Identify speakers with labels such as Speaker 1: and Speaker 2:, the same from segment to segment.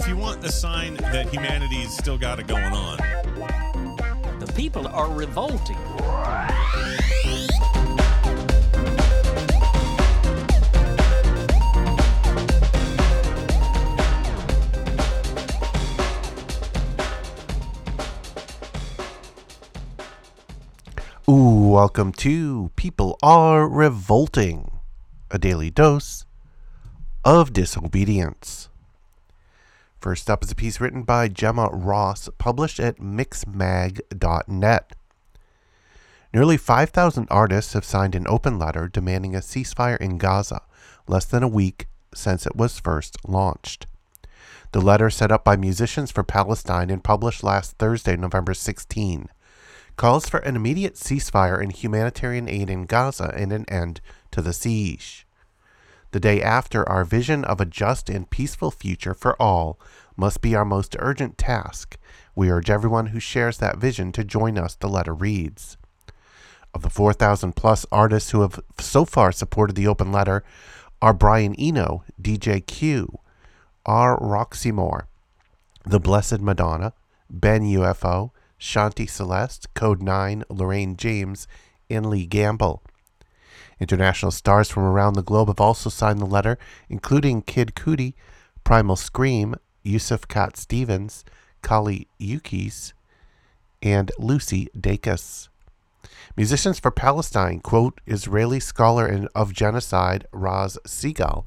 Speaker 1: if you want a sign that humanity's still got it going on.
Speaker 2: The people are revolting.
Speaker 3: Ooh, welcome to People Are Revolting, a daily dose of disobedience. First up is a piece written by Gemma Ross, published at mixmag.net. Nearly 5,000 artists have signed an open letter demanding a ceasefire in Gaza, less than a week since it was first launched. The letter, set up by Musicians for Palestine and published last Thursday, November 16, calls for an immediate ceasefire and humanitarian aid in Gaza and an end to the siege. The day after, our vision of a just and peaceful future for all must be our most urgent task. We urge everyone who shares that vision to join us, the letter reads. Of the 4,000 plus artists who have so far supported the open letter are Brian Eno, DJ Q, R. Roxy Moore, The Blessed Madonna, Ben UFO, Shanti Celeste, Kode9, Lorraine James, and Lee Gamble. International stars from around the globe have also signed the letter, including Kid Cudi, Primal Scream, Yusuf Cat Stevens, Kali Uchis, and Lucy Dacus. Musicians for Palestine quote Israeli scholar of genocide Raz Segal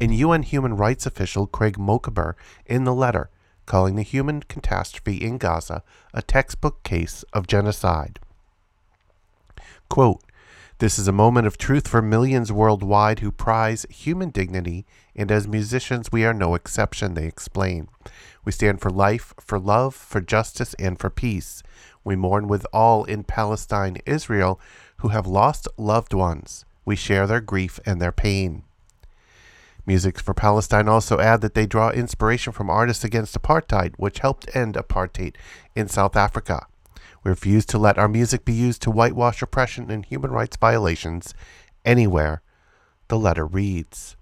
Speaker 3: and UN human rights official Craig Mokhiber in the letter, calling the human catastrophe in Gaza a textbook case of genocide. Quote, this is a moment of truth for millions worldwide who prize human dignity, and as musicians, we are no exception, they explain. We stand for life, for love, for justice, and for peace. We mourn with all in Palestine, Israel, who have lost loved ones. We share their grief and their pain. Music for Palestine also add that they draw inspiration from artists against apartheid, which helped end apartheid in South Africa. We refuse to let our music be used to whitewash oppression and human rights violations anywhere. The letter reads.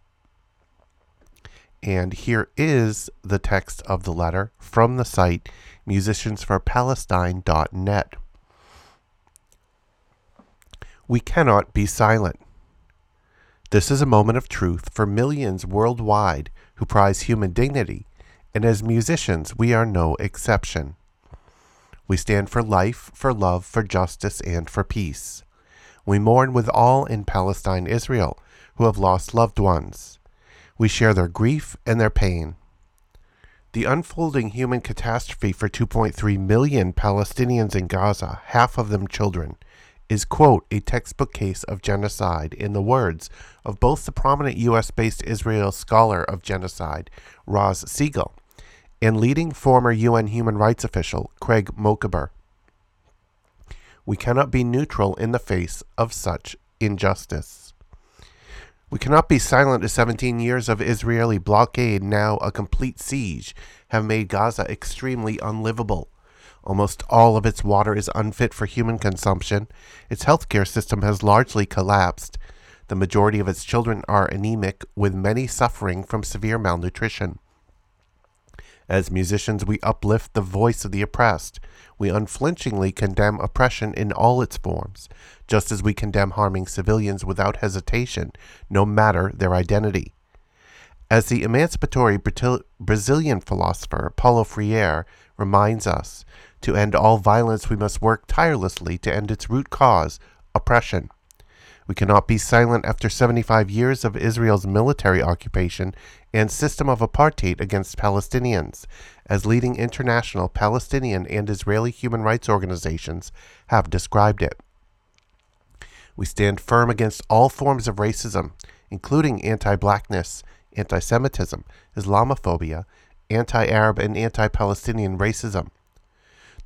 Speaker 3: And here is the text of the letter from the site musiciansforpalestine.net. We cannot be silent. This is a moment of truth for millions worldwide who prize human dignity, and as musicians, we are no exception. We stand for life, for love, for justice, and for peace. We mourn with all in Palestine, Israel, who have lost loved ones. We share their grief and their pain. The unfolding human catastrophe for 2.3 million Palestinians in Gaza, half of them children, is, quote, a textbook case of genocide, in the words of both the prominent U.S. based Israel scholar of genocide, Raz Segal, and leading former UN human rights official Craig Mokhiber. We cannot be neutral in the face of such injustice. We cannot be silent as 17 years of Israeli blockade, now a complete siege, have made Gaza extremely unlivable. Almost all of its water is unfit for human consumption. Its healthcare system has largely collapsed. The majority of its children are anemic, with many suffering from severe malnutrition. As musicians, we uplift the voice of the oppressed. We unflinchingly condemn oppression in all its forms, just as we condemn harming civilians without hesitation, no matter their identity. As the emancipatory Brazilian philosopher Paulo Freire reminds us, to end all violence, we must work tirelessly to end its root cause, oppression. We cannot be silent after 75 years of Israel's military occupation and system of apartheid against Palestinians, as leading international Palestinian and Israeli human rights organizations have described it. We stand firm against all forms of racism, including anti blackness, anti Semitism, Islamophobia, anti Arab, and anti Palestinian racism.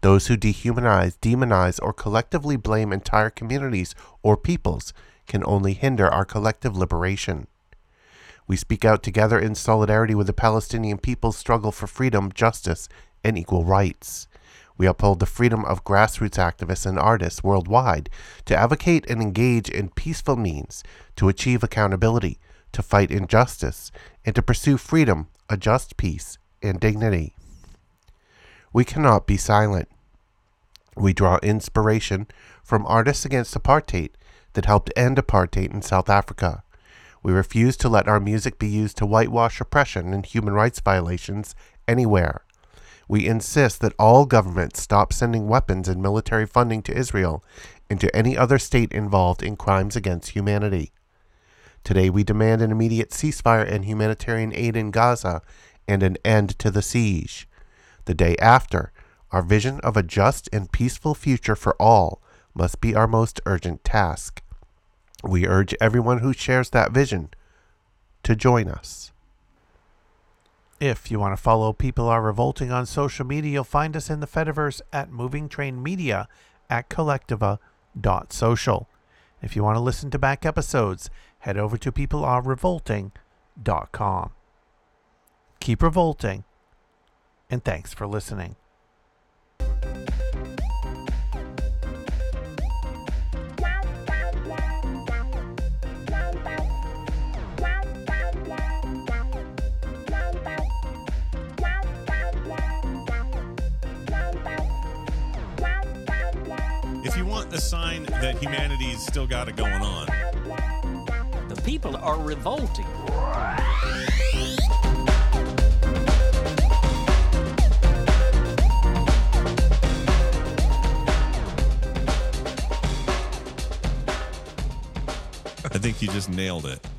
Speaker 3: Those who dehumanize, demonize, or collectively blame entire communities or peoples can only hinder our collective liberation. We speak out together in solidarity with the Palestinian people's struggle for freedom, justice, and equal rights. We uphold the freedom of grassroots activists and artists worldwide to advocate and engage in peaceful means to achieve accountability, to fight injustice, and to pursue freedom, a just peace, and dignity. We cannot be silent. We draw inspiration from artists against apartheid that helped end apartheid in South Africa. We refuse to let our music be used to whitewash oppression and human rights violations anywhere. We insist that all governments stop sending weapons and military funding to Israel and to any other state involved in crimes against humanity. Today, we demand an immediate ceasefire and humanitarian aid in Gaza and an end to the siege. The day after, our vision of a just and peaceful future for all must be our most urgent task. We urge everyone who shares that vision to join us. If you want to follow People Are Revolting on social media, you'll find us in the Fediverse at Moving Train Media at kolektiva.social. If you want to listen to back episodes, head over to peoplearerevolting.com. Keep revolting, and thanks for listening.
Speaker 1: If you want a sign that humanity's still got it going on,
Speaker 2: The people are revolting.
Speaker 1: Think you just nailed it.